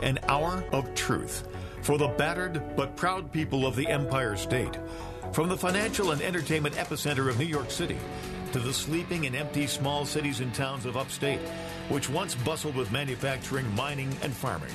an hour of truth for the battered but proud people of the Empire State. From the financial and entertainment epicenter of New York City to the sleeping and empty small cities and towns of upstate, which once bustled with manufacturing, mining, and farming.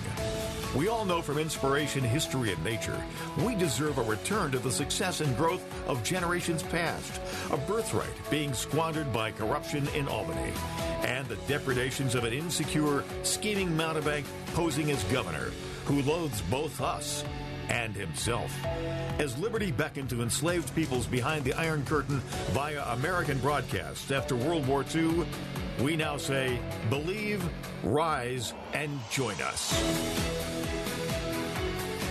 We all know from inspiration, history, and nature, we deserve a return to the success and growth of generations past, a birthright being squandered by corruption in Albany, and the depredations of an insecure, scheming mountebank posing as governor who loathes both us and himself. As liberty beckoned to enslaved peoples behind the Iron Curtain via American broadcasts after World War II, we now say, believe, rise, and join us.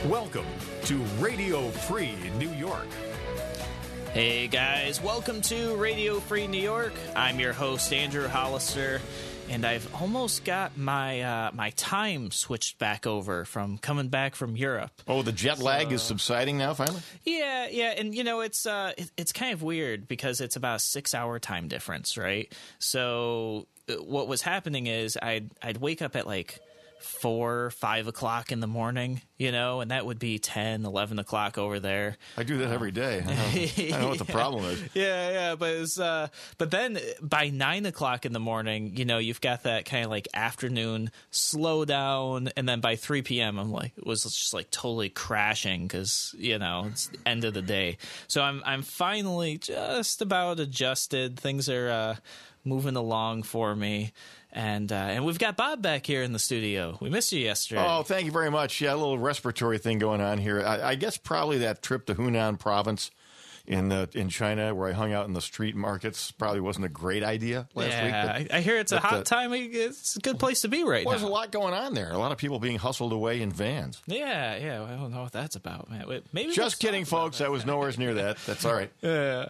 Welcome to Radio Free New York. Hey guys, welcome to Radio Free New York. I'm your host Andrew Hollister, and I've almost got my uh, my time switched back over from coming back from Europe. Oh, the jet lag is subsiding now. Finally, Yeah, yeah, and you know it's uh it, it's kind of weird because it's about a six hour time difference, right? So uh, what was happening is I'd I'd wake up at like four five o'clock in the morning you know and that would be 10 11 o'clock over there I do that every day. I know, I know what the problem is. yeah, yeah, but it's uh, but then by nine o'clock in the morning, you know, you've got that kind of like afternoon slowdown, and then by three p.m., I'm like, it was just like totally crashing because you know it's the end of the day. So I'm I'm finally just about adjusted. Things are uh, moving along for me. And uh, and we've got Bob back here in the studio. We missed you yesterday. Oh, thank you very much. Yeah, a little respiratory thing going on here. I, I guess probably that trip to Hunan province in uh, in China, where I hung out in the street markets, probably wasn't a great idea last week. yeah, but I, I hear it's a hot uh, time. It's a good place to be right There's now. There's a lot going on there. A lot of people being hustled away in vans. Yeah, yeah. I don't know what that's about, man. Wait, Maybe Just kidding, folks. That was nowhere near that. That's all right. Yeah.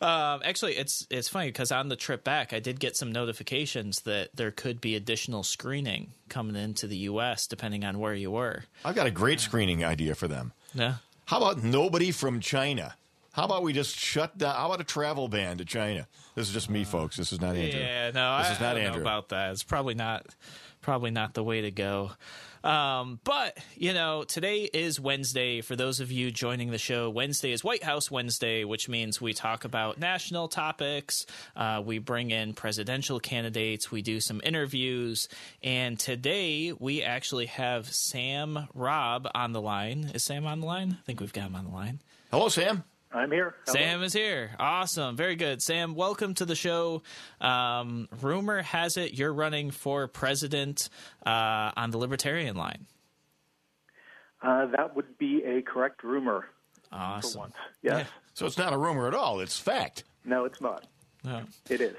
Um, actually, it's it's funny because on the trip back, I did get some notifications that there could be additional screening coming into the U.S. depending on where you were. I've got a great screening idea for them. Yeah. How about nobody from China? How about we just shut down? How about a travel ban to China? This is just me, folks. This is not Andrew. Yeah. No, this I, is not I don't Andrew. know about that. It's probably not probably not the way to go. Um, but you know, today is Wednesday. For those of you joining the show, Wednesday is White House Wednesday, which means we talk about national topics. Uh, we bring in presidential candidates. We do some interviews, and today we actually have Sam Robb on the line. Is Sam on the line? I think we've got him on the line. Hello, Sam. I'm here. Hello. Sam is here. Awesome. Very good. Sam, welcome to the show. Um, rumor has it you're running for president uh, on the Libertarian line. Uh, that would be a correct rumor Awesome. once. Yes. So it's not a rumor at all. It's fact. No, it's not. Yeah. It is.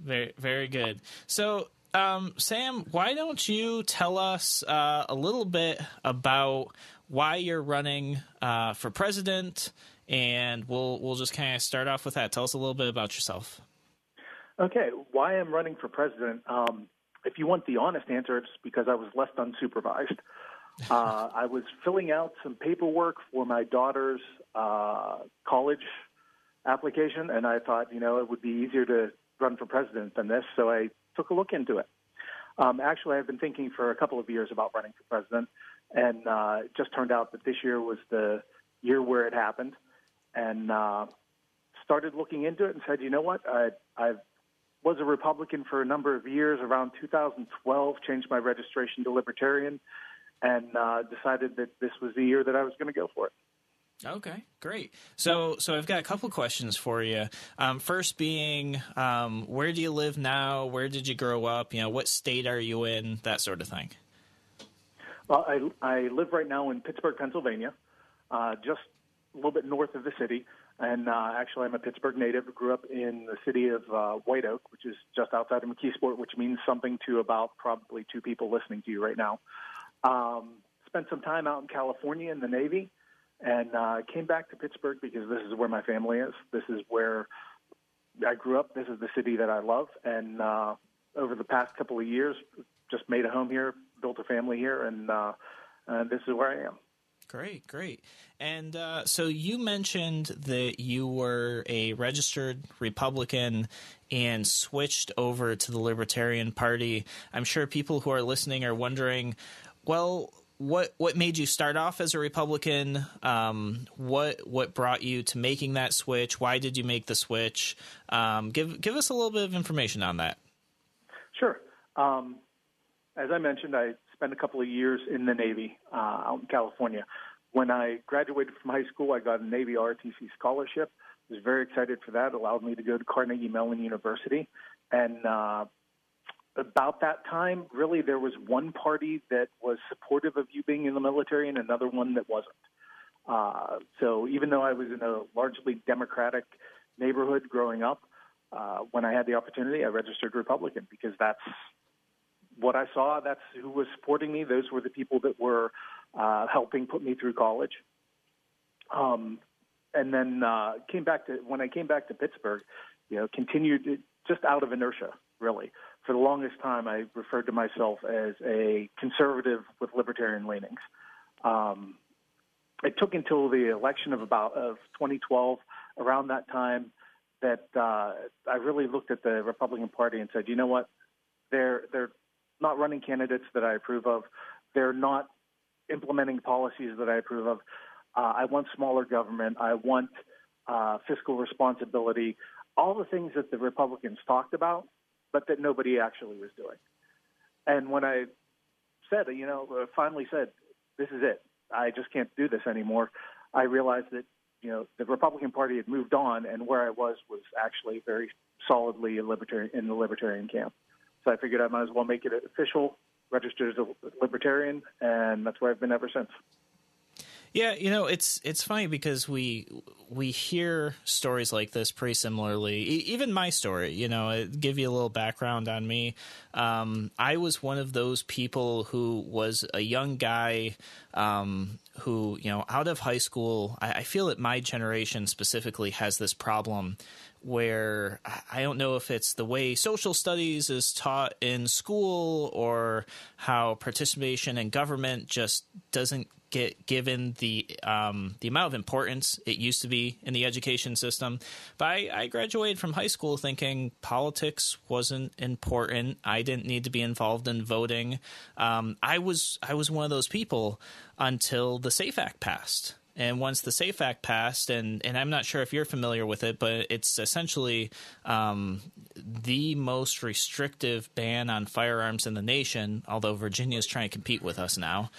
Very, very good. So, um, Sam, why don't you tell us uh, a little bit about why you're running uh, for president, and we'll we'll just kind of start off with that. Tell us a little bit about yourself. Okay. Why I'm running for president? Um, if you want the honest answer, it's because I was left unsupervised. Uh, I was filling out some paperwork for my daughter's uh, college application, and I thought, you know, it would be easier to run for president than this, so I took a look into it. Um, actually, I've been thinking for a couple of years about running for president, and uh, it just turned out that this year was the year where it happened, and uh, started looking into it and said, you know what, I, I was a Republican for a number of years. Around 2012, changed my registration to Libertarian, and uh, decided that this was the year that I was going to go for it. Okay, great. So, so I've got a couple questions for you. Um, first, being, um, where do you live now? Where did you grow up? You know, what state are you in? That sort of thing. Well, I, I live right now in Pittsburgh, Pennsylvania, uh, just a little bit north of the city. And uh, actually, I'm a Pittsburgh native. Grew up in the city of uh, White Oak, which is just outside of McKeesport, which means something to about probably two people listening to you right now. Um, spent some time out in California in the Navy, and uh, came back to Pittsburgh because this is where my family is. This is where I grew up. This is the city that I love. And uh, over the past couple of years, just made a home here, built a family here, and uh, uh, this is where I am. Great, great. And uh, so you mentioned that you were a registered Republican and switched over to the Libertarian Party. I'm sure people who are listening are wondering well, what what made you start off as a Republican? Um, what what brought you to making that switch? Why did you make the switch? Um, give give us a little bit of information on that. Sure. Um, as I mentioned, I spent a couple of years in the Navy uh, out in California. When I graduated from high school, I got a Navy ROTC scholarship. I was very excited for that. It allowed me to go to Carnegie Mellon University. And uh, about that time, really, there was one party that was supportive of you being in the military and another one that wasn't. Uh, so even though I was in a largely Democratic neighborhood growing up, uh, when I had the opportunity, I registered Republican because that's what I saw. That's who was supporting me. Those were the people that were uh, helping put me through college. Um, and then uh, came back to when I came back to Pittsburgh, you know, continued just out of inertia, really. For the longest time, I referred to myself as a conservative with libertarian leanings. Um, it took until the election of about of 2012, around that time, that uh, I really looked at the Republican Party and said, you know what, they're they're not running candidates that I approve of. They're not implementing policies that I approve of. Uh, I want smaller government. I want uh, fiscal responsibility. All the things that the Republicans talked about, but that nobody actually was doing. And when I said, you know, uh, finally said, this is it. I just can't do this anymore. I realized that, you know, the Republican Party had moved on, and where I was was actually very solidly a libertarian in the libertarian camp. So I figured I might as well make it official, register as a libertarian, and that's where I've been ever since. Yeah, you know, it's it's funny because we we hear stories like this pretty similarly. E- even my story, you know, give you a little background on me. Um, I was one of those people who was a young guy um, who, you know, out of high school. I, I feel that my generation specifically has this problem where I don't know if it's the way social studies is taught in school or how participation in government just doesn't get given the um, the amount of importance it used to be in the education system. But I, I, graduated from high school thinking politics wasn't important. I didn't need to be involved in voting. Um, I was I was one of those people until the SAFE Act passed. And once the SAFE Act passed, and, and I'm not sure if you're familiar with it, but it's essentially um, the most restrictive ban on firearms in the nation, although Virginia is trying to compete with us now.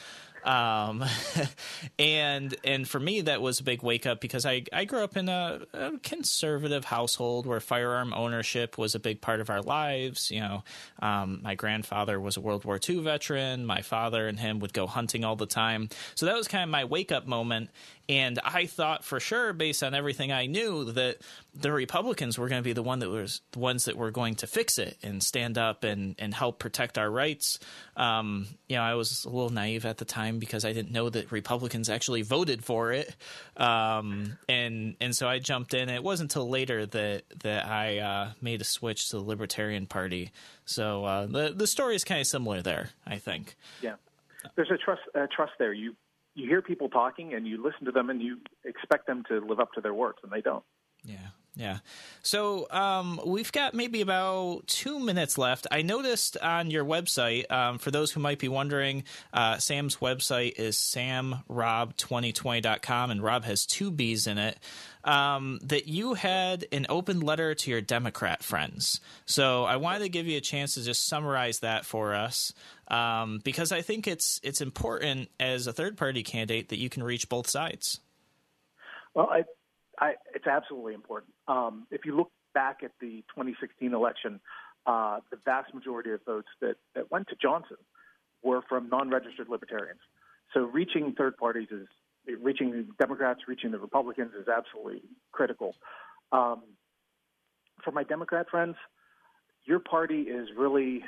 Um, and and for me, that was a big wake up because I, I grew up in a, a, conservative household where firearm ownership was a big part of our lives. You know, um, my grandfather was a World War II veteran. My father and him would go hunting all the time. So that was kind of my wake up moment. And I thought for sure, based on everything I knew, that the Republicans were going to be the one that was the ones that were going to fix it and stand up and, and help protect our rights. Um, you know, I was a little naive at the time because I didn't know that Republicans actually voted for it. Um, and and so I jumped in. It wasn't until later that that I uh, made a switch to the Libertarian Party. So uh, the the story is kind of similar there, I think. Yeah, there's a trust trust there. You you hear people talking and you listen to them and you expect them to live up to their words and they don't. Yeah. Yeah. So um, we've got maybe about two minutes left. I noticed on your website, um, for those who might be wondering, uh, Sam's website is samrobb2020.com, and Robb has two B's in it, um, that you had an open letter to your Democrat friends. So I wanted to give you a chance to just summarize that for us. Um, because I think it's it's important as a third party candidate that you can reach both sides. Well, I I, it's absolutely important. Um, if you look back at the 2016 election, uh, the vast majority of votes that, that went to Johnson were from non-registered libertarians. So reaching third parties is reaching the Democrats, reaching the Republicans is absolutely critical. Um, for my Democrat friends, your party is really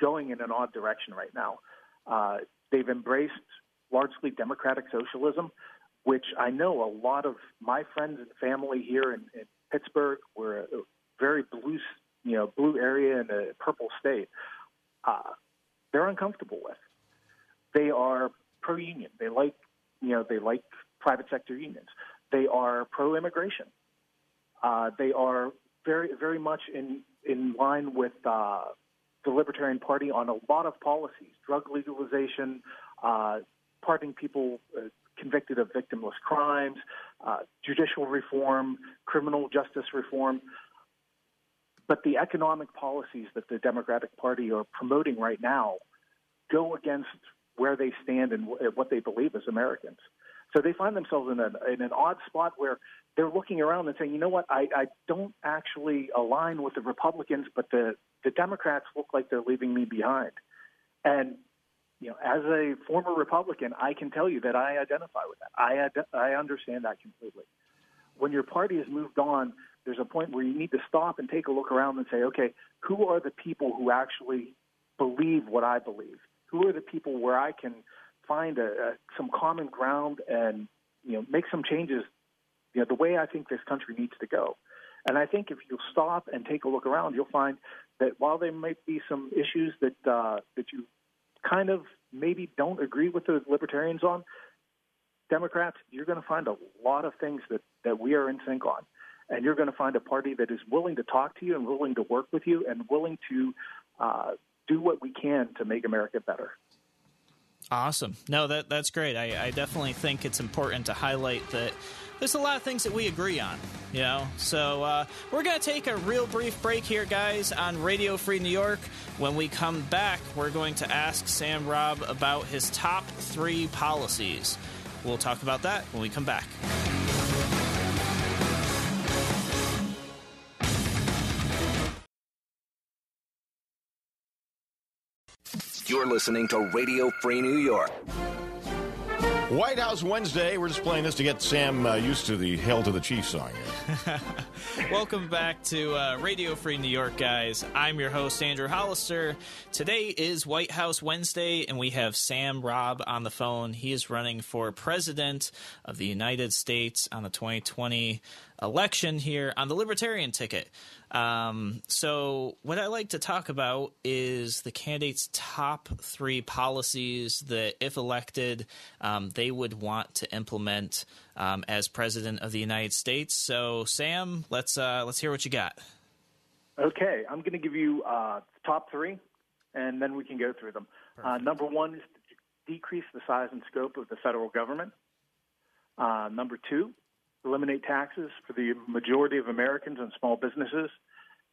going in an odd direction right now. Uh, they've embraced largely democratic socialism, which I know a lot of my friends and family here in, in Pittsburgh, we're a very blue, you know, blue area in a purple state. Uh, they're uncomfortable with. They are pro-union. They like, you know, they like private sector unions. They are pro-immigration. Uh, they are very, very much in in line with uh, the Libertarian Party on a lot of policies: drug legalization, uh, pardoning people uh, convicted of victimless crimes, uh, judicial reform, criminal justice reform. But the economic policies that the Democratic Party are promoting right now go against where they stand and what they believe as Americans. So they find themselves in, a, in an odd spot where they're looking around and saying, you know what, I, I don't actually align with the Republicans, but the, the Democrats look like they're leaving me behind. And you know, as a former Republican, I can tell you that I identify with that. I ad- I understand that completely. When your party has moved on, there's a point where you need to stop and take a look around and say, okay, who are the people who actually believe what I believe? Who are the people where I can find a, a, some common ground and you know make some changes, you know, the way I think this country needs to go. And I think if you stop and take a look around, you'll find that while there might be some issues that uh, that you kind of maybe don't agree with the libertarians on, Democrats, you're going to find a lot of things that, that we are in sync on. And you're going to find a party that is willing to talk to you and willing to work with you and willing to uh, do what we can to make America better. Awesome. No, that that's great. I, I definitely think it's important to highlight that there's a lot of things that we agree on, you know. So uh, we're gonna take a real brief break here, guys, on Radio Free New York. When we come back, we're going to ask Sam Robb about his top three policies. We'll talk about that when we come back. You're listening to Radio Free New York. White House Wednesday. We're just playing this to get Sam uh, used to the "Hail to the Chief" song. Welcome back to uh, Radio Free New York, guys. I'm your host Andrew Hollister. Today is White House Wednesday, and we have Sam Robb on the phone. He is running for president of the United States on the 2020 election here on the Libertarian ticket. Um, so, what I like to talk about is the candidate's top three policies that, if elected, um, they would want to implement um, as president of the United States. So, Sam, let's uh, let's hear what you got. Okay, I'm going to give you uh, top three, and then we can go through them. Uh, number one is to decrease the size and scope of the federal government. Uh, number two, eliminate taxes for the majority of Americans and small businesses.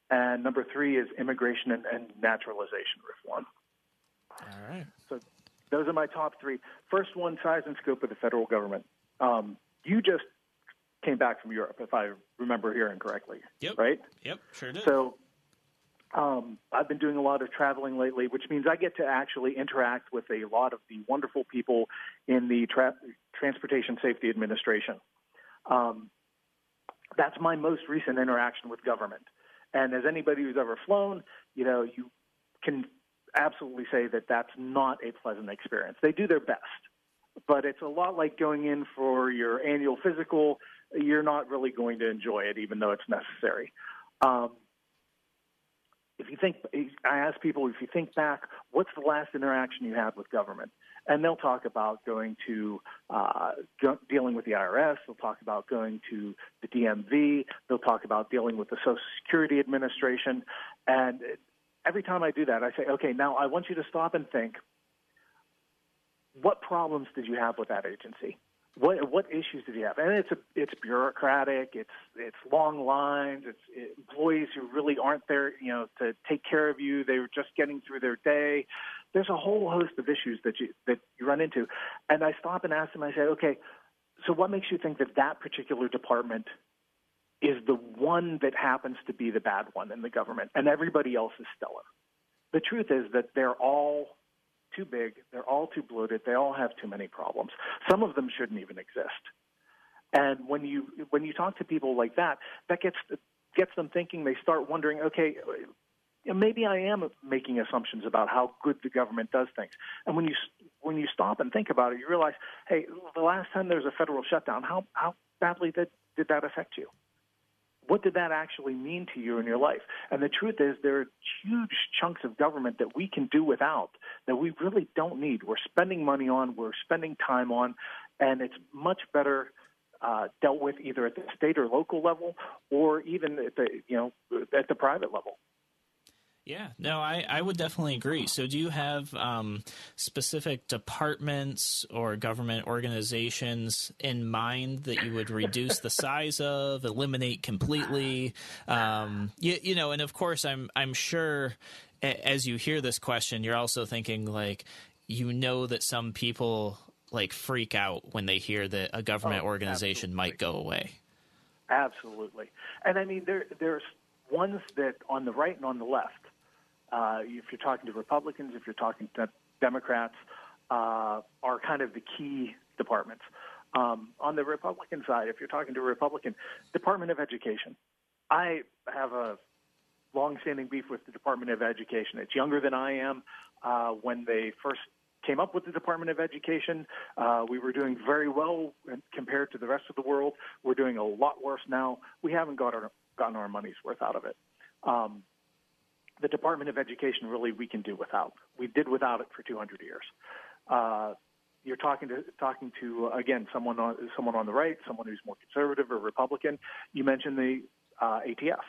And number three is immigration and, and naturalization reform. All right. So those are my top three. First one, size and scope of the federal government. Um, you just came back from Europe, if I remember hearing correctly. Yep. Right? Yep, sure did. So um, I've been doing a lot of traveling lately, which means I get to actually interact with a lot of the wonderful people in the tra- Transportation Safety Administration. Um, that's my most recent interaction with government. And as anybody who's ever flown, you know, you can absolutely say that that's not a pleasant experience. They do their best, but it's a lot like going in for your annual physical. You're not really going to enjoy it, even though it's necessary. Um, if you think, I ask people, if you think back, what's the last interaction you had with government? And they'll talk about going to uh, dealing with the IRS. They'll talk about going to the DMV. They'll talk about dealing with the Social Security Administration. And every time I do that, I say, okay, now I want you to stop and think. What problems did you have with that agency? what what issues did you have? And it's a, it's bureaucratic. It's it's long lines. It's it, employees who really aren't there, you know, to take care of you. They're just getting through their day. There's a whole host of issues that you that you run into. And I stop and ask them. I say, okay, so what makes you think that that particular department is the one that happens to be the bad one in the government, and everybody else is stellar? The truth is that they're all too big, they're all too bloated, they all have too many problems. Some of them shouldn't even exist. And when you when you talk to people like that, that gets gets them thinking. They start wondering, okay, maybe I am making assumptions about how good the government does things. And when you when you stop and think about it, you realize, hey, the last time there was a federal shutdown, how how badly did did that affect you? what did that actually mean to you in your life? And the truth is, there are huge chunks of government that we can do without that we really don't need. We're spending money on, we're spending time on, and it's much better uh, dealt with either at the state or local level, or even at the you know at the private level. Yeah, no, I, I would definitely agree. So, do you have um, specific departments or government organizations in mind that you would reduce the size of, eliminate completely? Um, you, you know, and of course, I'm I'm sure as you hear this question, you're also thinking like, you know, that some people like freak out when they hear that a government oh, organization absolutely. might go away. Absolutely, and I mean there there's ones that on the right and on the left uh, if you're talking to Republicans, if you're talking to Democrats, uh, are kind of the key departments. Um, on the Republican side, if you're talking to a Republican, Department of Education, I have a long-standing beef with the Department of Education. It's younger than I am. Uh, when they first came up with the Department of Education, uh, we were doing very well compared to the rest of the world. We're doing a lot worse now. We haven't got our, gotten our money's worth out of it. Um, the Department of Education really we can do without. We did without it for 200 years. Uh, you're talking to talking to again someone on someone on the right, someone who's more conservative or Republican. You mentioned the uh, ATF,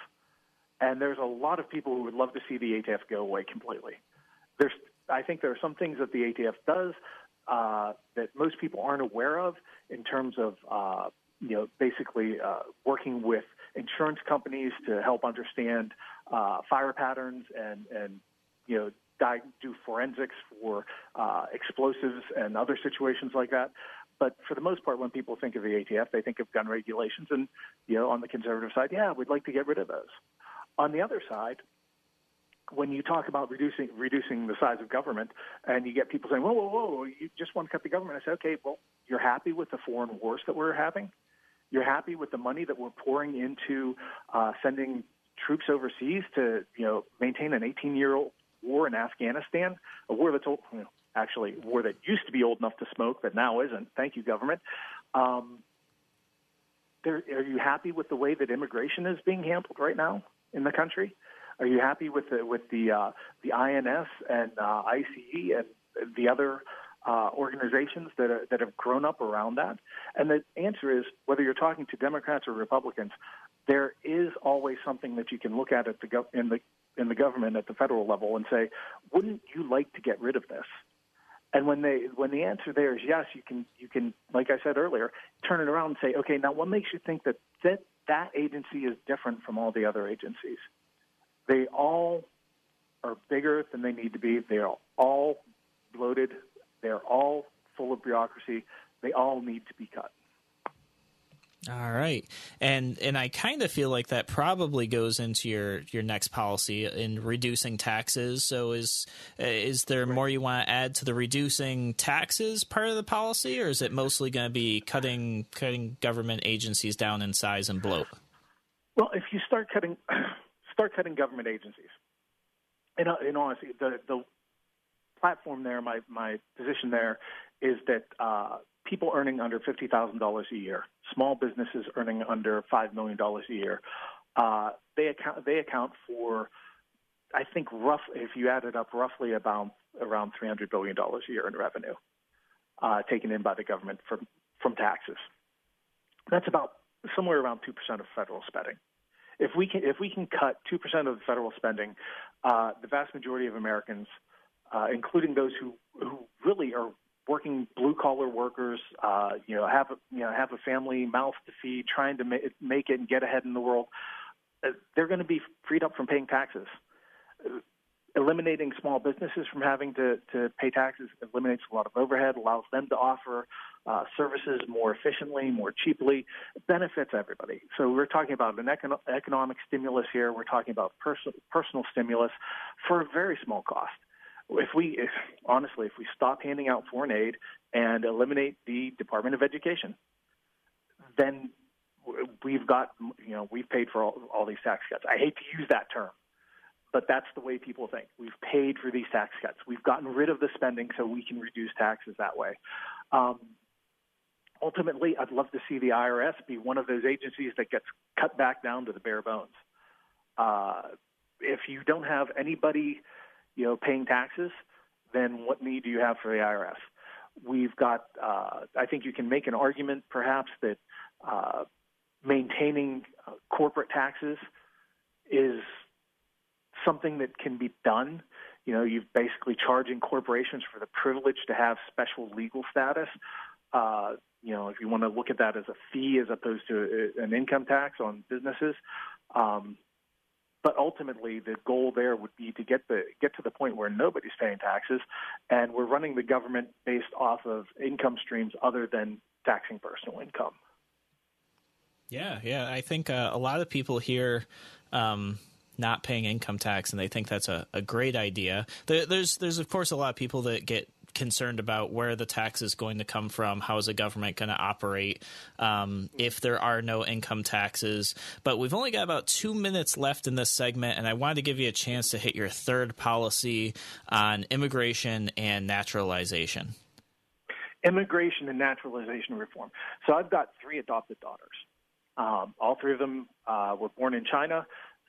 and there's a lot of people who would love to see the ATF go away completely. There's, I think there are some things that the ATF does uh, that most people aren't aware of in terms of uh, you know basically uh, working with insurance companies to help understand uh, fire patterns and, and you know, do forensics for uh, explosives and other situations like that. But for the most part, when people think of the ATF, they think of gun regulations. And, you know, on the conservative side, yeah, we'd like to get rid of those. On the other side, when you talk about reducing reducing the size of government, and you get people saying, "Whoa, whoa, whoa! You just want to cut the government." I say, "Okay, well, you're happy with the foreign wars that we're having? You're happy with the money that we're pouring into uh, sending troops overseas to you know maintain an 18 year old war in Afghanistan, a war that's old, you know, actually a war that used to be old enough to smoke but now isn't. Thank you, government. Um, there, are you happy with the way that immigration is being handled right now in the country? Are you happy with the with the uh, the INS and uh, ICE and the other uh, organizations that are, that have grown up around that? And the answer is whether you're talking to Democrats or Republicans, there is always something that you can look at, at the gov- in the in the government at the federal level and say, wouldn't you like to get rid of this? And when they when the answer there is yes, you can you can like I said earlier, turn it around and say, okay, now what makes you think that that that agency is different from all the other agencies? They all are bigger than they need to be. They are all bloated. They're all full of bureaucracy. They all need to be cut. All right, and and I kind of feel like that probably goes into your your next policy in reducing taxes. So is is there right. more you want to add to the reducing taxes part of the policy, or is it mostly going to be cutting cutting government agencies down in size and bloat? Well, if you start cutting start cutting government agencies, in, in honesty, the the platform there, my my position there, is that. Uh, people earning under $50,000 a year, small businesses earning under $5 million a year, uh, they account they account for, I think, rough if you add it up, roughly about around $300 billion a year in revenue uh, taken in by the government from from taxes. That's about somewhere around two percent of federal spending. If we can if we can cut two percent of the federal spending, uh, the vast majority of Americans, uh, including those who who really are working blue collar workers, uh, you know, have a, you know have a family, mouth to feed, trying to ma- make it and get ahead in the world. Uh, they're going to be freed up from paying taxes. Uh, eliminating small businesses from having to, to pay taxes eliminates a lot of overhead, allows them to offer uh, services more efficiently, more cheaply, benefits everybody. So we're talking about an econo- economic stimulus here. We're talking about pers- personal stimulus for a very small cost if we, if, honestly, if we stop handing out foreign aid and eliminate the Department of Education, then we've got, you know, we've paid for all, all these tax cuts. I hate to use that term, but that's the way people think. We've paid for these tax cuts. We've gotten rid of the spending so we can reduce taxes that way. Um, ultimately, I'd love to see the IRS be one of those agencies that gets cut back down to the bare bones. Uh, if you don't have anybody you know, paying taxes, then what need do you have for the IRS? We've got, uh, I think you can make an argument perhaps that uh, maintaining uh, corporate taxes is something that can be done. You know, you're basically charging corporations for the privilege to have special legal status. Uh, you know, if you want to look at that as a fee as opposed to an income tax on businesses. Um, but ultimately, the goal there would be to get the get to the point where nobody's paying taxes, and we're running the government based off of income streams other than taxing personal income. Yeah, yeah. I think uh, a lot of people here um, not paying income tax, and they think that's a, a great idea. There, there's there's of course a lot of people that get concerned about where the tax is going to come from. How is the government going to operate um, if there are no income taxes? But we've only got about two minutes left in this segment, and I wanted to give you a chance to hit your third policy on immigration and naturalization. Immigration and naturalization reform. So I've got three adopted daughters. Um, all three of them uh, were born in China.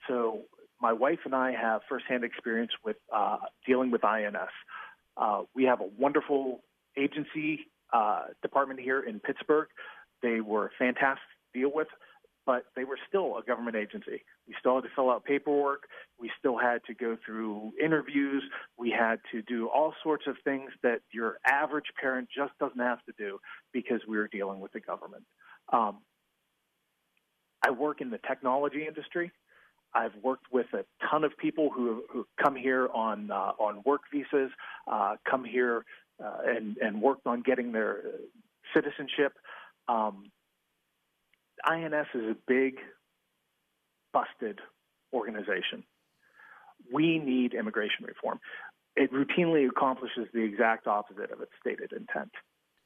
So my wife and I have firsthand experience with uh, dealing with INS. Uh, we have a wonderful agency uh, department here in Pittsburgh. They were fantastic to deal with, but they were still a government agency. We still had to fill out paperwork. We still had to go through interviews. We had to do all sorts of things that your average parent just doesn't have to do because we were dealing with the government. Um, I work in the technology industry. I've worked with a ton of people who who come here on uh, on work visas, uh, come here uh, and and worked on getting their citizenship. Um, INS is a big, busted organization. We need immigration reform. It routinely accomplishes the exact opposite of its stated intent.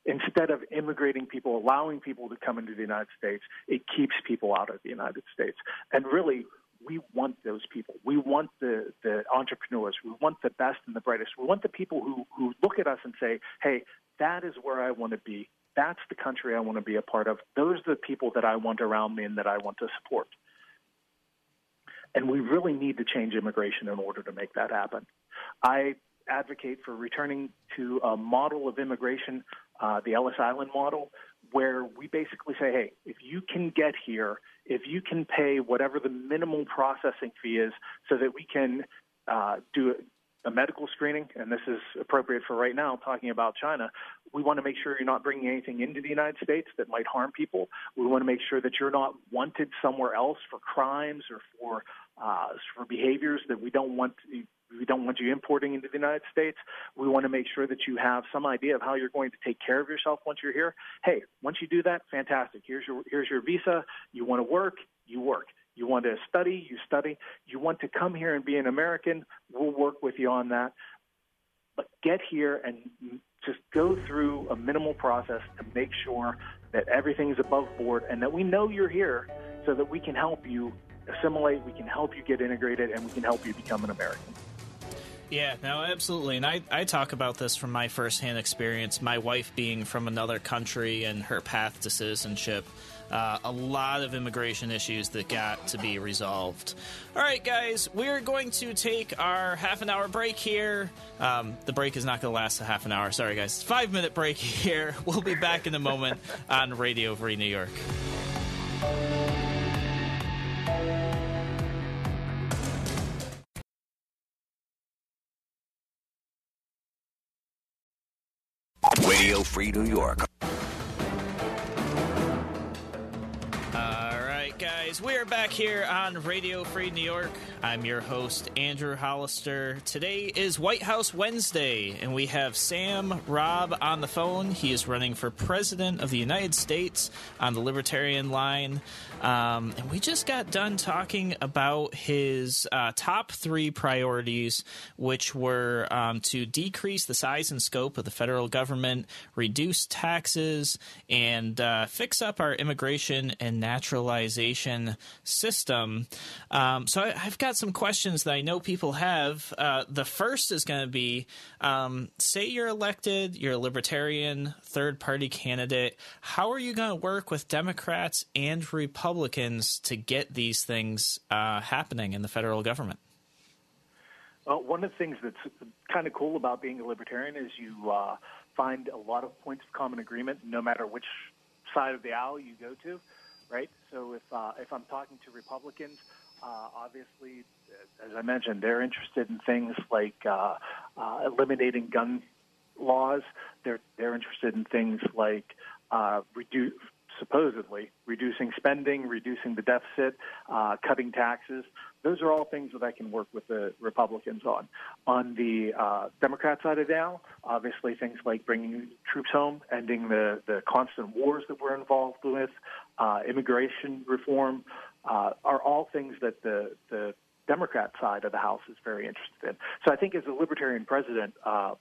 Instead of immigrating people, allowing people to come into the United States, it keeps people out of the United States. And really, we want those people. We want the, the entrepreneurs. We want the best and the brightest. We want the people who, who look at us and say, hey, that is where I want to be. That's the country I want to be a part of. Those are the people that I want around me and that I want to support. And we really need to change immigration in order to make that happen. I advocate for returning to a model of immigration, uh, the Ellis Island model, where we basically say, hey, if you can get here, if you can pay whatever the minimum processing fee is so that we can uh, do a medical screening, and this is appropriate for right now, talking about China, we want to make sure you're not bringing anything into the United States that might harm people. We want to make sure that you're not wanted somewhere else for crimes or for uh, for behaviors that we don't want we don't want you importing into the United States. We want to make sure that you have some idea of how you're going to take care of yourself once you're here. Hey, once you do that, fantastic. Here's your here's your visa. You want to work, you work. You want to study, you study. You want to come here and be an American, we'll work with you on that. But get here and just go through a minimal process to make sure that everything is above board and that we know you're here so that we can help you assimilate, we can help you get integrated, and we can help you become an American. Yeah, no, absolutely. And I, I talk about this from my firsthand experience, my wife being from another country and her path to citizenship. Uh, a lot of immigration issues that got to be resolved. All right, guys, we're going to take our half an hour break here. Um, the break is not going to last a half an hour. Sorry, guys. Five minute break here. We'll be back in a moment on Radio Free New York. Free New York. Guys, we are back here on Radio Free New York. I'm your host, Andrew Hollister. Today is White House Wednesday, and we have Sam Robb on the phone. He is running for President of the United States on the Libertarian line. Um, and we just got done talking about his uh, top three priorities, which were um, to decrease the size and scope of the federal government, reduce taxes, and uh, fix up our immigration and naturalization system. Um, so I, have got some questions that I know people have. Uh, the first is going to be um, say you're elected, you're a libertarian, third party candidate. How are you going to work with Democrats and Republicans? Republicans to get these things uh, happening in the federal government? Well, one of the things that's kind of cool about being a libertarian is you uh, find a lot of points of common agreement, no matter which side of the aisle you go to, right? So if uh, if I'm talking to Republicans, Uh, obviously, as I mentioned, they're interested in things like uh, uh, eliminating gun laws. They're they're interested in things like uh, reduce supposedly reducing spending, reducing the deficit, uh, cutting taxes. Those are all things that I can work with the Republicans on. On the uh, Democrat side of the aisle, obviously things like bringing troops home, ending the, the constant wars that we're involved with, uh, immigration reform, uh, are all things that the, the Democrat side of the House is very interested in. So I think as a libertarian president, uh,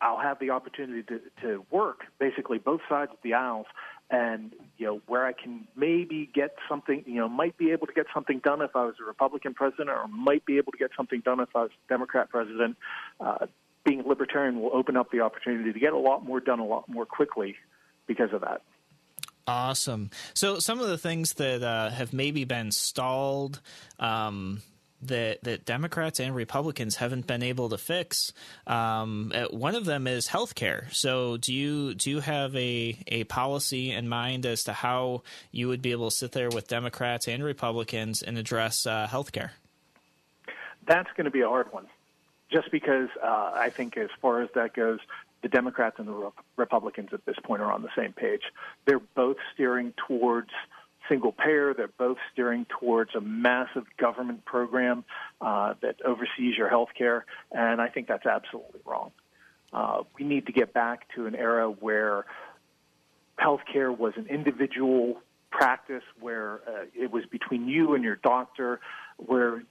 I'll have the opportunity to, to work basically both sides of the aisles and you know where I can maybe get something, you know, might be able to get something done if I was a Republican president, or might be able to get something done if I was a Democrat president. Uh, being a libertarian will open up the opportunity to get a lot more done a lot more quickly because of that. Awesome. So some of the things that uh, have maybe been stalled um, that that Democrats and Republicans haven't been able to fix. Um, one of them is healthcare. So, do you do you have a a policy in mind as to how you would be able to sit there with Democrats and Republicans and address uh, healthcare? That's going to be a hard one, just because uh, I think as far as that goes, the Democrats and the Republicans at this point are on the same page. They're both steering towards single payer. They're both steering towards a massive government program uh, that oversees your health care, and I think that's absolutely wrong. Uh, we need to get back to an era where healthcare was an individual practice, where uh, it was between you and your doctor, where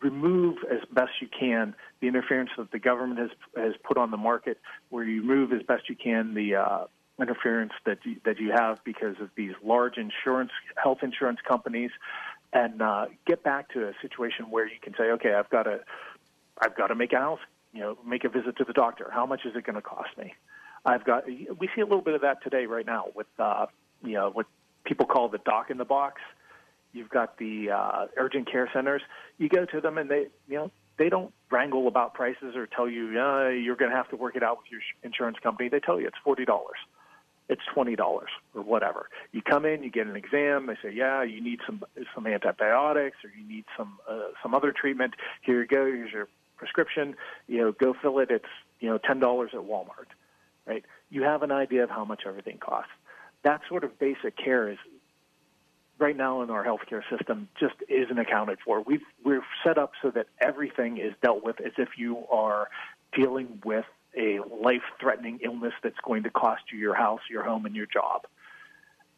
remove as best you can the interference that the government has has put on the market, where you remove as best you can the uh, interference that you, that you have because of these large insurance health insurance companies, and uh, get back to a situation where you can say, okay, I've got to I've got to make a house, you know, make a visit to the doctor. How much is it going to cost me? I've got we see a little bit of that today right now with uh, you know what people call the doc in the box. You've got the uh, urgent care centers. You go to them and they you know they don't wrangle about prices or tell you uh, you're going to have to work it out with your insurance company. They tell you it's forty dollars it's twenty dollars or whatever. You come in, you get an exam. They say, yeah, you need some some antibiotics or you need some uh, some other treatment. Here you go. Here's your prescription. You know, go fill it. It's you know ten dollars at Walmart, right? You have an idea of how much everything costs. That sort of basic care is right now in our healthcare system just isn't accounted for. We've we're set up so that everything is dealt with as if you are dealing with a life threatening illness that's going to cost you your house, your home, and your job.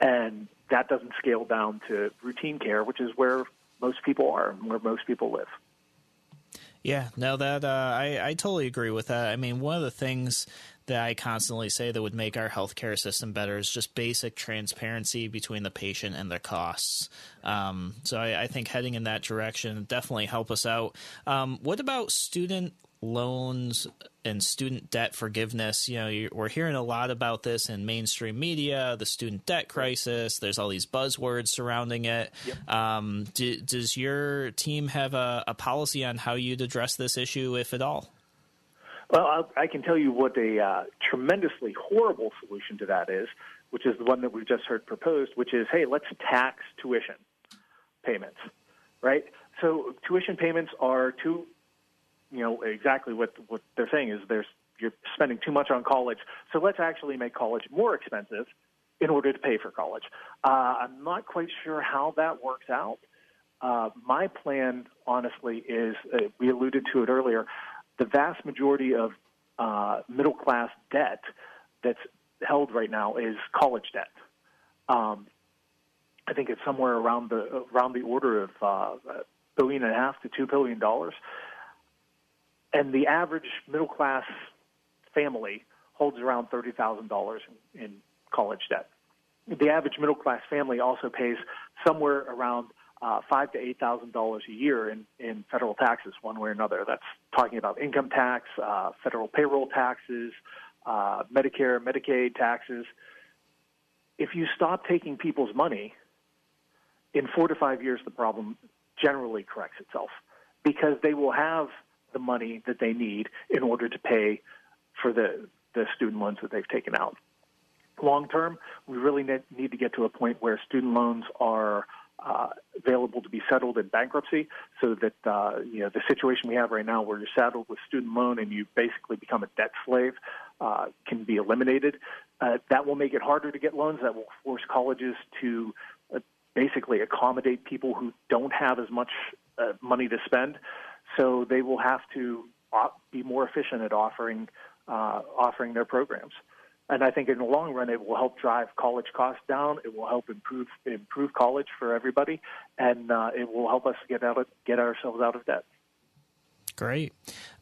And that doesn't scale down to routine care, which is where most people are and where most people live. Yeah, no, that uh, I I totally agree with that. I mean, one of the things that I constantly say that would make our healthcare system better is just basic transparency between the patient and their costs. Um, so I, I, think heading in that direction definitely help us out. Um, what about student loans and student debt forgiveness. You know, we're hearing a lot about this in mainstream media, the student debt crisis. There's all these buzzwords surrounding it. Yep. Um, do, does your team have a, a, policy on how you'd address this issue, if at all? Well, I'll, i can tell you what a uh, tremendously horrible solution to that is, which is the one that we've just heard proposed, which is, hey, let's tax tuition payments, right? So tuition payments are two you know exactly what what they're saying is there's you're spending too much on college. So let's actually make college more expensive in order to pay for college. Uh, I'm not quite sure how that works out. Uh, my plan, honestly, is uh, we alluded to it earlier. The vast majority of uh, middle class debt that's held right now is college debt. Um, I think it's somewhere around the around the order of uh, billion and a half to two billion dollars and the average middle class family holds around thirty thousand dollars in college debt. The average middle class family also pays somewhere around uh, five to eight thousand dollars a year in, in federal taxes, one way or another. That's talking about income tax, uh, federal payroll taxes, uh, Medicare, Medicaid taxes. If you stop taking people's money, in four to five years, the problem generally corrects itself because they will have the money that they need in order to pay for the, the student loans that they've taken out. Long term, we really need to get to a point where student loans are uh, available to be settled in bankruptcy, so that uh, you know the situation we have right now, where you're saddled with student loan and you basically become a debt slave, uh, can be eliminated. Uh, that will make it harder to get loans. That will force colleges to uh, basically accommodate people who don't have as much uh, money to spend. So they will have to op- be more efficient at offering uh, offering their programs. And I think in the long run, it will help drive college costs down. It will help improve improve college for everybody, and uh, it will help us get out of, get ourselves out of debt. Great.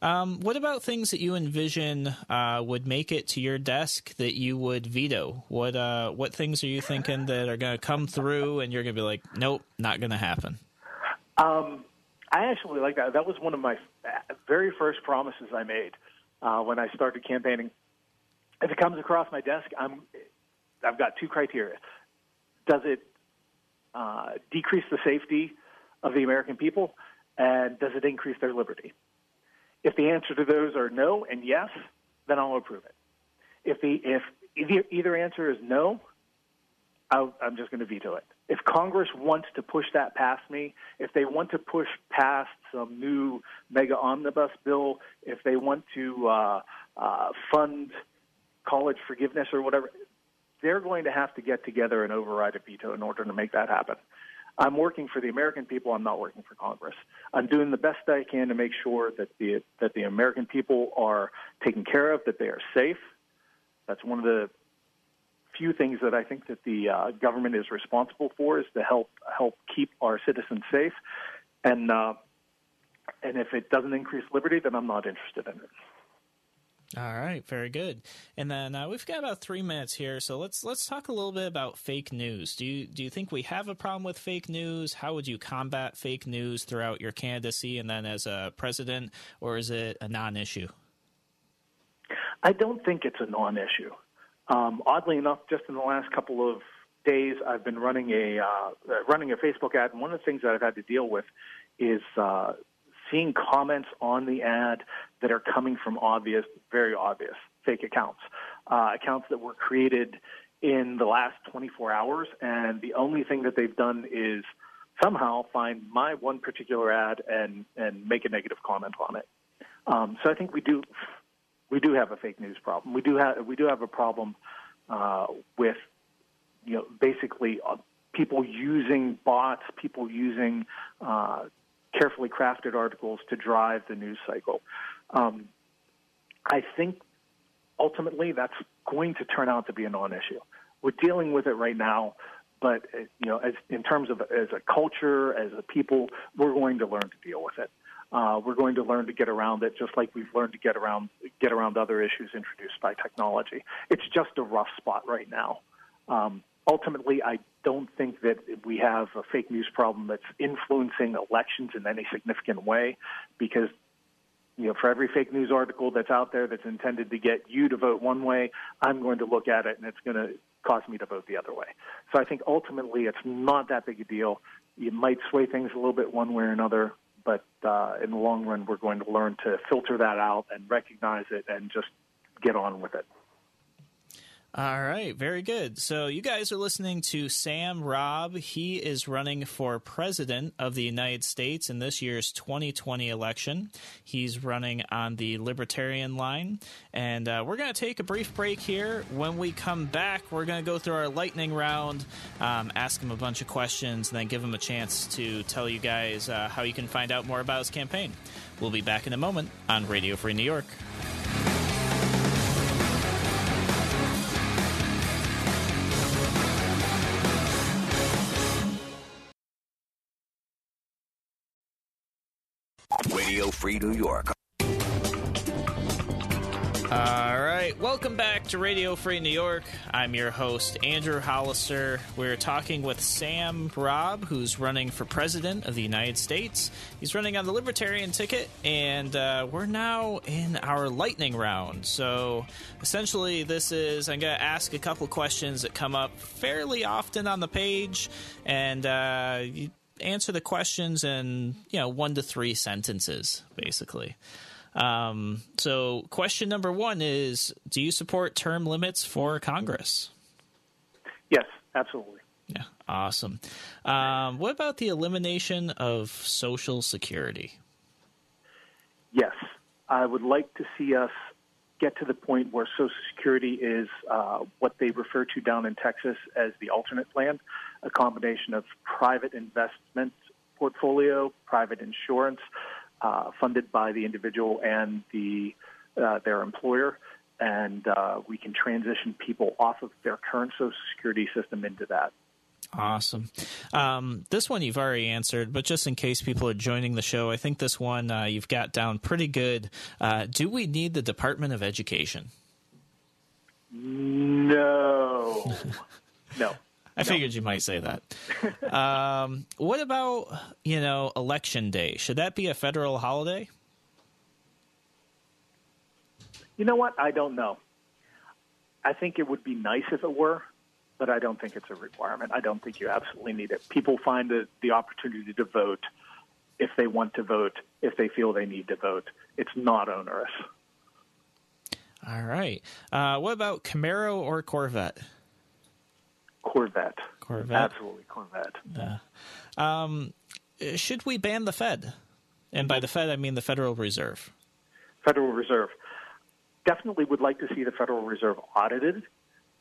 Um, what about things that you envision uh, would make it to your desk that you would veto? What uh, what things are you thinking that are going to come through, and you're going to be like, nope, not going to happen? Um, I actually like that. That was one of my very first promises I made uh, when I started campaigning if it comes across my desk, I'm I've got two criteria. Does it uh, decrease the safety of the American people, and does it increase their liberty? If the answer to those are no and yes, then I'll approve it. If the if either, either answer is no, i am just going to veto it. If Congress wants to push that past me, if they want to push past some new mega omnibus bill, if they want to uh, uh, fund college forgiveness or whatever, they're going to have to get together and override a veto in order to make that happen. I'm working for the American people. I'm not working for Congress. I'm doing the best I can to make sure that the that the American people are taken care of, that they are safe. That's one of the few things that I think that the uh, government is responsible for is to help help keep our citizens safe. And uh, and if it doesn't increase liberty, then I'm not interested in it. All right, very good. And then uh, we've got about three minutes here, so let's let's talk a little bit about fake news. Do you do you think we have a problem with fake news? How would you combat fake news throughout your candidacy and then as a president, or is it a non-issue? I don't think it's a non-issue. Um, oddly enough, just in the last couple of days, I've been running a uh, running a Facebook ad, and one of the things that I've had to deal with is uh, seeing comments on the ad that are coming from obvious, very obvious fake accounts, uh, accounts that were created in the last 24 hours, and the only thing that they've done is somehow find my one particular ad and and make a negative comment on it. Um, so I think we do we do have a fake news problem. We do have we do have a problem uh, with you know basically uh, people using bots, people using uh, carefully crafted articles to drive the news cycle. Um, I think ultimately that's going to turn out to be a non-issue. We're dealing with it right now, but uh, you know, as in terms of as a culture, as a people, we're going to learn to deal with it. Uh, we're going to learn to get around it, just like we've learned to get around get around other issues introduced by technology. It's just a rough spot right now. Um, ultimately, I don't think that we have a fake news problem that's influencing elections in any significant way because you know, for every fake news article that's out there that's intended to get you to vote one way, I'm going to look at it and it's going to cause me to vote the other way. So I think ultimately it's not that big a deal. You might sway things a little bit one way or another, but uh, in the long run, we're going to learn to filter that out and recognize it and just get on with it. All right, very good. So you guys are listening to Sam Robb. He is running for president of the United States in this year's 2020 election. He's running on the Libertarian line. And uh, we're going to take a brief break here. When we come back, we're going to go through our lightning round, um, ask him a bunch of questions, and then give him a chance to tell you guys uh, how you can find out more about his campaign. We'll be back in a moment on Radio Free New York. Free New York. All right, welcome back to Radio Free New York. I'm your host, Andrew Hollister. We're talking with Sam Robb, who's running for president of the United States. He's running on the Libertarian ticket, and uh, we're now in our lightning round. So essentially, this is I'm going to ask a couple questions that come up fairly often on the page, and uh, you answer the questions in you know one to three sentences, basically. Um, so, question number one is: Do you support term limits for Congress? Yes, absolutely. Yeah, awesome. Um, what about the elimination of Social Security? Yes, I would like to see us get to the point where Social Security is uh, what they refer to down in Texas as the alternate plan, a combination of private investment portfolio, private insurance, uh, funded by the individual and the uh, their employer, and uh, we can transition people off of their current Social Security system into that. Awesome. Um, this one you've already answered, but just in case people are joining the show, I think this one uh, you've got down pretty good. Uh, do we need the Department of Education? No. no. I figured you might say that. um, what about you know election day? Should that be a federal holiday? You know what? I don't know. I think it would be nice if it were, but I don't think it's a requirement. I don't think you absolutely need it. People find the, the opportunity to vote if they want to vote, if they feel they need to vote. It's not onerous. All right. Uh, what about Camaro or Corvette? Corvette. Corvette. Absolutely Corvette. Yeah. Um, should we ban the Fed? And by the Fed, I mean the Federal Reserve. Federal Reserve. Definitely would like to see the Federal Reserve audited.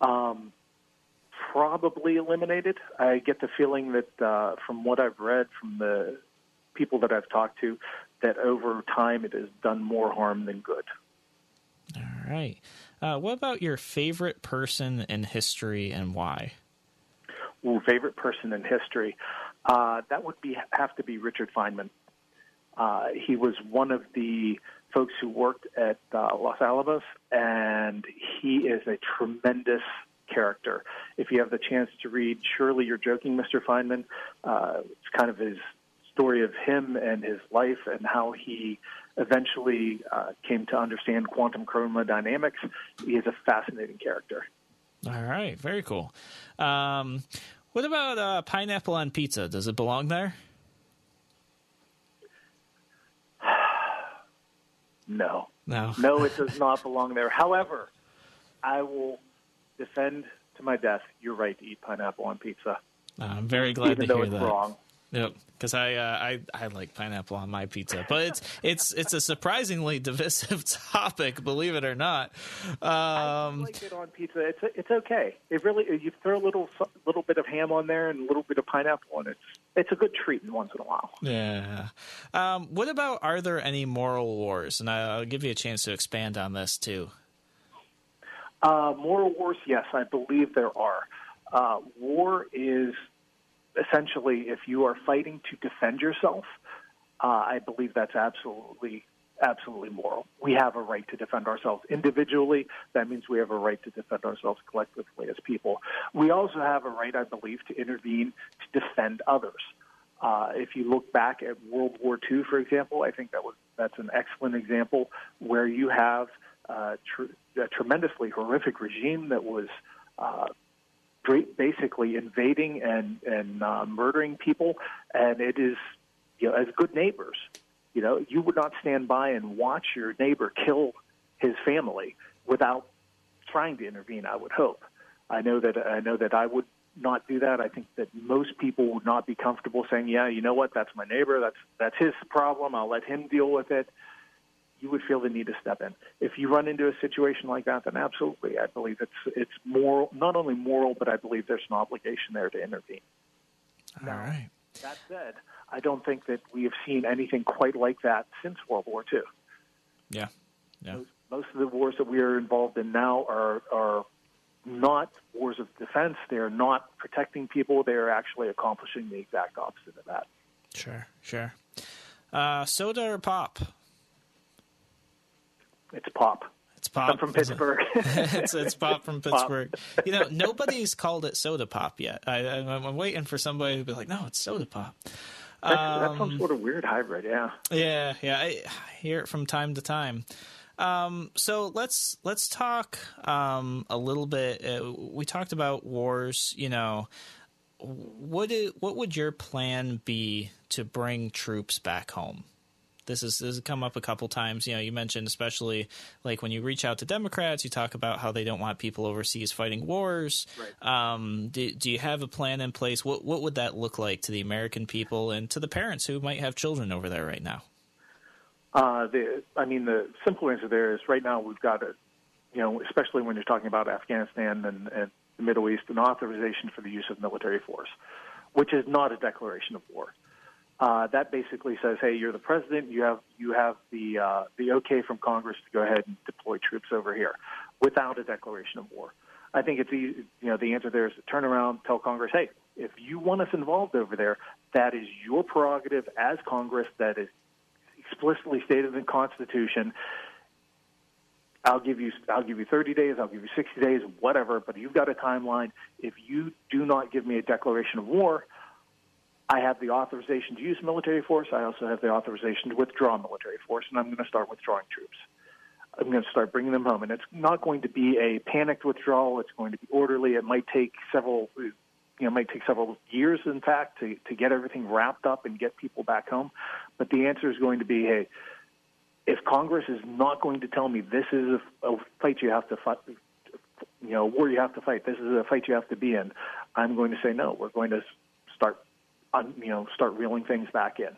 Um, probably eliminated. I get the feeling that uh, from what I've read from the people that I've talked to, that over time it has done more harm than good. All right. Uh, what about your favorite person in history and why? Favorite person in history. Uh, that would be have to be Richard Feynman. Uh, he was one of the folks who worked at uh, Los Alamos, and he is a tremendous character. If you have the chance to read Surely You're Joking, Mr. Feynman, uh, it's kind of his story of him and his life and how he eventually uh, came to understand quantum chromodynamics. He is a fascinating character. All right, very cool. Um, what about uh, pineapple on pizza? Does it belong there? no. No. no, it does not belong there. However, I will defend to my death your right to eat pineapple on pizza. I'm very glad even to hear it's that. wrong. Yep, because I, uh, I I like pineapple on my pizza, but it's it's it's a surprisingly divisive topic, believe it or not. I Um, like it on pizza. It's it's okay. It really you throw a little little bit of ham on there and a little bit of pineapple on it. It's it's a good treat once in a while. yeah. Um, what about are there any moral wars? And I'll give you a chance to expand on this too. Uh, moral wars, yes, I believe there are. Uh, war is essentially if you are fighting to defend yourself. Uh, I believe that's absolutely absolutely moral. We have a right to defend ourselves individually. That means we have a right to defend ourselves collectively as people. We also have a right, I believe, to intervene to defend others. Uh, if you look back at World War II, for example, I think that was that's an excellent example where you have uh, tr- a tremendously horrific regime that was uh, great, basically invading and and uh, murdering people, and it is you know as good neighbors, you know you would not stand by and watch your neighbor kill his family without trying to intervene. I would hope. I know that I know that I would not do that. I think that most people would not be comfortable saying, "Yeah, you know what? That's my neighbor. That's that's his problem. I'll let him deal with it." You would feel the need to step in. If you run into a situation like that, then absolutely, I believe it's it's moral, not only moral, but I believe there's an obligation there to intervene. All right. That said, I don't think that we have seen anything quite like that since World War II. Yeah. Yeah. Most of the wars that we are involved in now are are not wars of defense. They are not protecting people. They are actually accomplishing the exact opposite of that. Sure. Sure. Uh, soda or pop? It's pop. It's pop I'm from Pittsburgh. it's it's pop from Pittsburgh. You know, nobody's called it soda pop yet. I, I'm waiting for somebody to be like, "No, it's soda pop." that's, that's Um, some sort of weird hybrid. Yeah. Yeah, yeah, I hear it from time to time. Um, so let's let's talk um, a little bit. Uh, we talked about wars. You know, what what would your plan be to bring troops back home? This is this has come up a couple times. You know, you mentioned especially like when you reach out to Democrats, you talk about how they don't want people overseas fighting wars. Right. Um, do, do you have a plan in place? What what would that look like to the American people and to the parents who might have children over there right now? Uh, the, I mean, the simple answer there is right now we've got a, you know, especially when you're talking about Afghanistan and, and the Middle East, an authorization for the use of military force, which is not a declaration of war. Uh, that basically says, hey, you're the president. You have you have the uh, the okay from Congress to go ahead and deploy troops over here, without a declaration of war. I think it's you know the answer there is to turn around, tell Congress, hey, if you want us involved over there, that is your prerogative as Congress. That is explicitly stated in the Constitution. I'll give you I'll give you 30 days, I'll give you 60 days, whatever, but you've got a timeline. If you do not give me a declaration of war, I have the authorization to use military force. I also have the authorization to withdraw military force, and I'm going to start withdrawing troops. I'm going to start bringing them home, and it's not going to be a panicked withdrawal. It's going to be orderly. It might take several, you know, might take several years, in fact, to to get everything wrapped up and get people back home. But the answer is going to be, hey, if Congress is not going to tell me this is a, a fight you have to fight, you know, war you have to fight, this is a fight you have to be in, I'm going to say no. We're going to you know, start reeling things back in.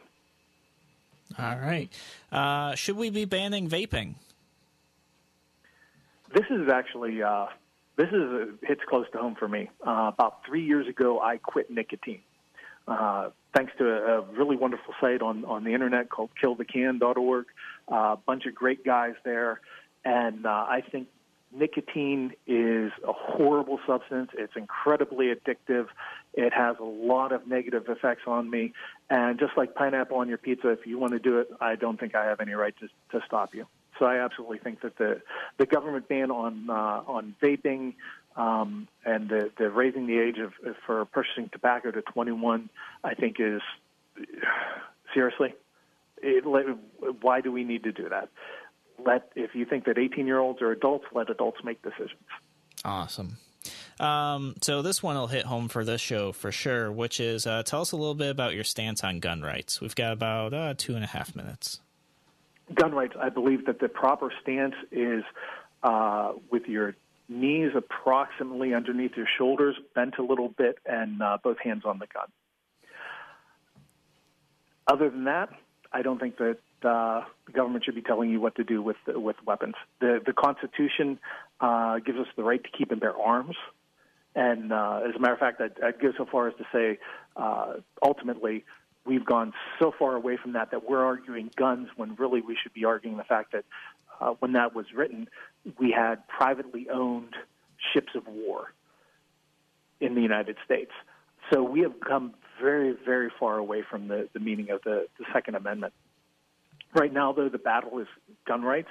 All right. Uh, should we be banning vaping? This is actually uh, this is a, hits close to home for me. Uh, about three years ago, I quit nicotine. Uh, thanks to a, a really wonderful site on, on the internet called killthecan.org. A uh, bunch of great guys there. And uh, I think nicotine is a horrible substance. It's incredibly addictive. It has a lot of negative effects on me. And just like pineapple on your pizza, if you want to do it, I don't think I have any right to, to stop you. So I absolutely think that the the government ban on uh, on vaping um, and the, the raising the age of for purchasing tobacco to 21, I think is seriously. It, why do we need to do that? Let if you think that 18 year olds are adults, let adults make decisions. Awesome. Um, so this one will hit home for this show for sure, which is uh, tell us a little bit about your stance on gun rights. We've got about uh, two and a half minutes gun rights, I believe that the proper stance is uh, with your knees approximately underneath your shoulders, bent a little bit, and uh, both hands on the gun. Other than that, I don't think that uh, the government should be telling you what to do with with weapons. The the Constitution uh, gives us the right to keep and bear arms, and uh, as a matter of fact, I'd, I'd go so far as to say, uh, ultimately, we've gone so far away from that that we're arguing guns when really we should be arguing the fact that uh, when that was written, we had privately owned ships of war in the United States. So we have come very, very far away from the, the meaning of the, the Second Amendment. Right now, though, the battle is gun rights,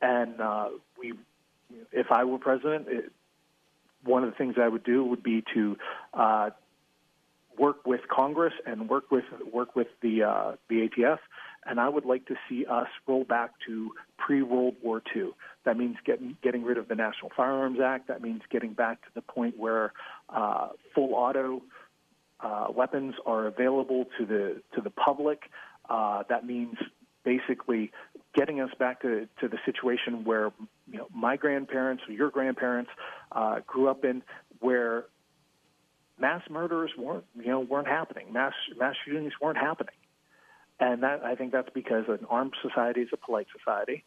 and uh, we, if I were president, it, one of the things I would do would be to uh, work with Congress and work with work with the uh, the ATF. And I would like to see us roll back to pre World War II. That means getting getting rid of the National Firearms Act. That means getting back to the point where uh, full auto uh, weapons are available to the to the public. Uh, that means basically getting us back to, to the situation where you know my grandparents or your grandparents uh, grew up in, where mass murders weren't you know weren't happening. Mass mass shootings weren't happening, and that I think that's because an armed society is a polite society,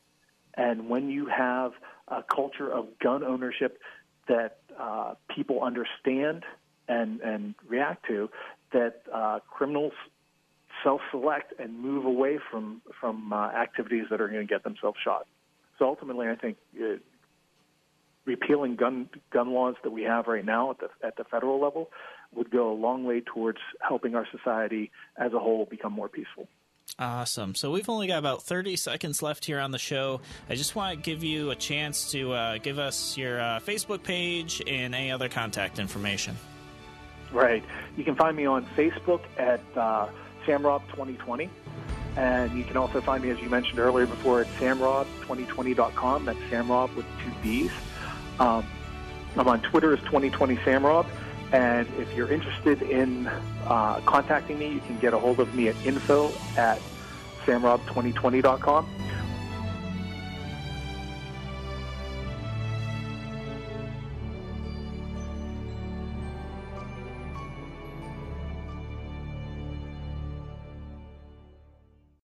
and when you have a culture of gun ownership that uh, people understand and and react to, that uh, criminals self-select and move away from from uh, activities that are going to get themselves shot. So ultimately, I think uh, repealing gun gun laws that we have right now at the at the federal level would go a long way towards helping our society as a whole become more peaceful. Awesome. So we've only got about 30 seconds left here on the show. I just want to give you a chance to uh, give us your uh, Facebook page and any other contact information. Right. You can find me on Facebook at uh, SamRobb2020. And you can also find me, as you mentioned earlier before, at samrobb2020.com. That's Samrobb with two B's. Um, I'm on Twitter as 2020 Samrobb. And if you're interested in uh, contacting me, you can get a hold of me at info at samrobb2020.com.